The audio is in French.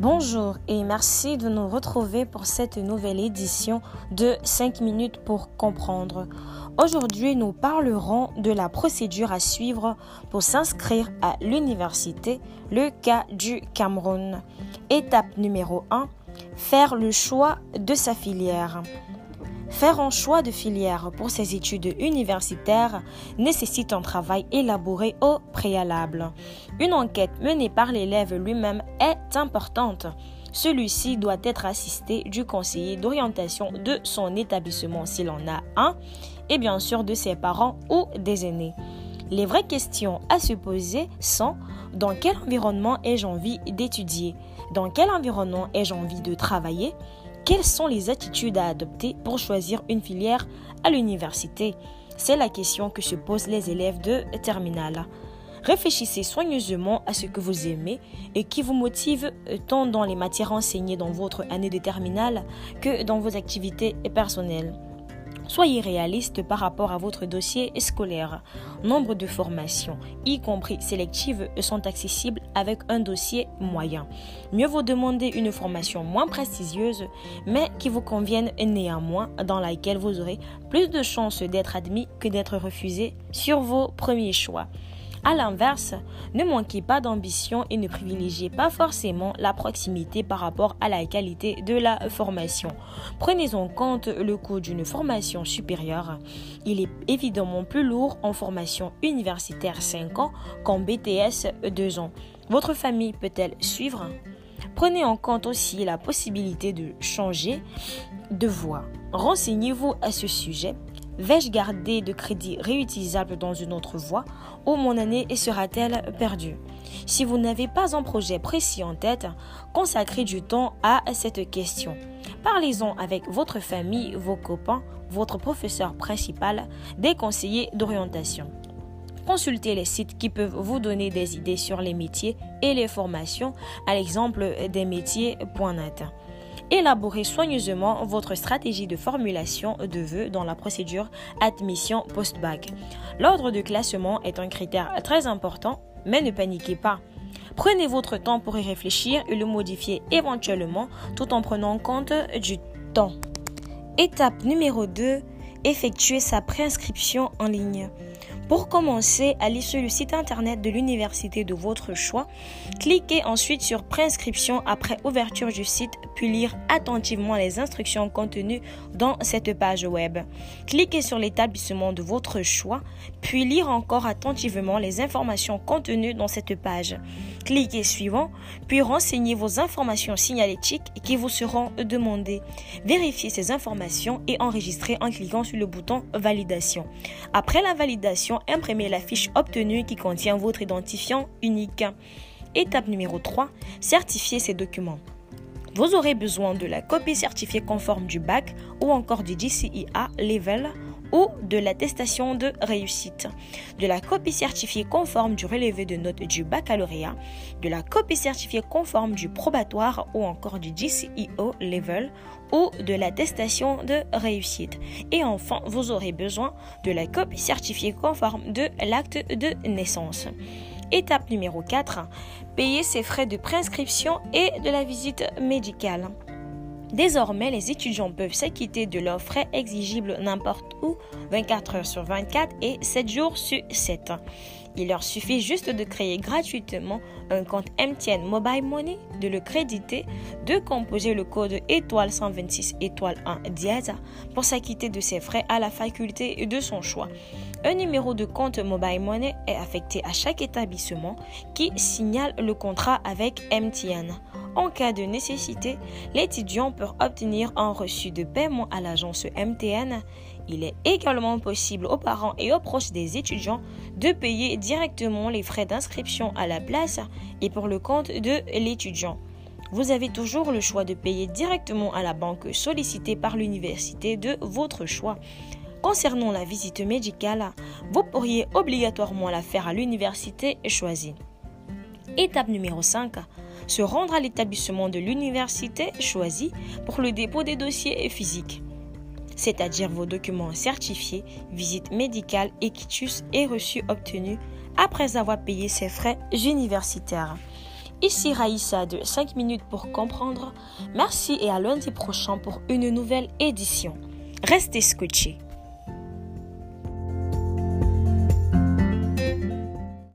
Bonjour et merci de nous retrouver pour cette nouvelle édition de 5 minutes pour comprendre. Aujourd'hui, nous parlerons de la procédure à suivre pour s'inscrire à l'université, le cas du Cameroun. Étape numéro 1, faire le choix de sa filière. Faire un choix de filière pour ses études universitaires nécessite un travail élaboré au préalable. Une enquête menée par l'élève lui-même est importante. Celui-ci doit être assisté du conseiller d'orientation de son établissement s'il en a un et bien sûr de ses parents ou des aînés. Les vraies questions à se poser sont dans quel environnement ai-je envie d'étudier? Dans quel environnement ai-je envie de travailler? Quelles sont les attitudes à adopter pour choisir une filière à l'université? C'est la question que se posent les élèves de terminale. Réfléchissez soigneusement à ce que vous aimez et qui vous motive tant dans les matières enseignées dans votre année de terminale que dans vos activités personnelles. Soyez réaliste par rapport à votre dossier scolaire. Nombre de formations, y compris sélectives, sont accessibles avec un dossier moyen. Mieux vaut demander une formation moins prestigieuse, mais qui vous convienne néanmoins, dans laquelle vous aurez plus de chances d'être admis que d'être refusé sur vos premiers choix. A l'inverse, ne manquez pas d'ambition et ne privilégiez pas forcément la proximité par rapport à la qualité de la formation. Prenez en compte le coût d'une formation supérieure. Il est évidemment plus lourd en formation universitaire 5 ans qu'en BTS 2 ans. Votre famille peut-elle suivre? Prenez en compte aussi la possibilité de changer de voie. Renseignez-vous à ce sujet Vais-je garder de crédit réutilisable dans une autre voie ou mon année sera-t-elle perdue? Si vous n'avez pas un projet précis en tête, consacrez du temps à cette question. Parlez-en avec votre famille, vos copains, votre professeur principal, des conseillers d'orientation. Consultez les sites qui peuvent vous donner des idées sur les métiers et les formations, à l'exemple des métiers.net. Élaborez soigneusement votre stratégie de formulation de vœux dans la procédure admission post-bac. L'ordre de classement est un critère très important, mais ne paniquez pas. Prenez votre temps pour y réfléchir et le modifier éventuellement tout en prenant compte du temps. Étape numéro 2. Effectuer sa préinscription en ligne. Pour commencer, allez sur le site internet de l'université de votre choix. Cliquez ensuite sur préinscription après ouverture du site, puis lire attentivement les instructions contenues dans cette page web. Cliquez sur l'établissement de votre choix, puis lire encore attentivement les informations contenues dans cette page. Cliquez suivant, puis renseignez vos informations signalétiques qui vous seront demandées. Vérifiez ces informations et enregistrez en cliquant sur le bouton validation. Après la validation, imprimez la fiche obtenue qui contient votre identifiant unique. Étape numéro 3, certifier ces documents. Vous aurez besoin de la copie certifiée conforme du bac ou encore du GCIA Level ou de l'attestation de réussite, de la copie certifiée conforme du relevé de notes du baccalauréat, de la copie certifiée conforme du probatoire ou encore du GCEO level ou de l'attestation de réussite. Et enfin, vous aurez besoin de la copie certifiée conforme de l'acte de naissance. Étape numéro 4, payer ses frais de préinscription et de la visite médicale. Désormais, les étudiants peuvent s'acquitter de leurs frais exigibles n'importe où, 24 heures sur 24 et 7 jours sur 7. Il leur suffit juste de créer gratuitement un compte MTN Mobile Money, de le créditer, de composer le code étoile 126 étoile 1 dièse pour s'acquitter de ses frais à la faculté de son choix. Un numéro de compte Mobile Money est affecté à chaque établissement qui signale le contrat avec MTN. En cas de nécessité, l'étudiant peut obtenir un reçu de paiement à l'agence MTN. Il est également possible aux parents et aux proches des étudiants de payer directement les frais d'inscription à la place et pour le compte de l'étudiant. Vous avez toujours le choix de payer directement à la banque sollicitée par l'université de votre choix. Concernant la visite médicale, vous pourriez obligatoirement la faire à l'université choisie. Étape numéro 5 se rendre à l'établissement de l'université choisi pour le dépôt des dossiers physiques, c'est-à-dire vos documents certifiés, visite médicale, équitus et reçus obtenus après avoir payé ses frais universitaires. Ici Raïssa de 5 minutes pour comprendre. Merci et à lundi prochain pour une nouvelle édition. Restez scotchés.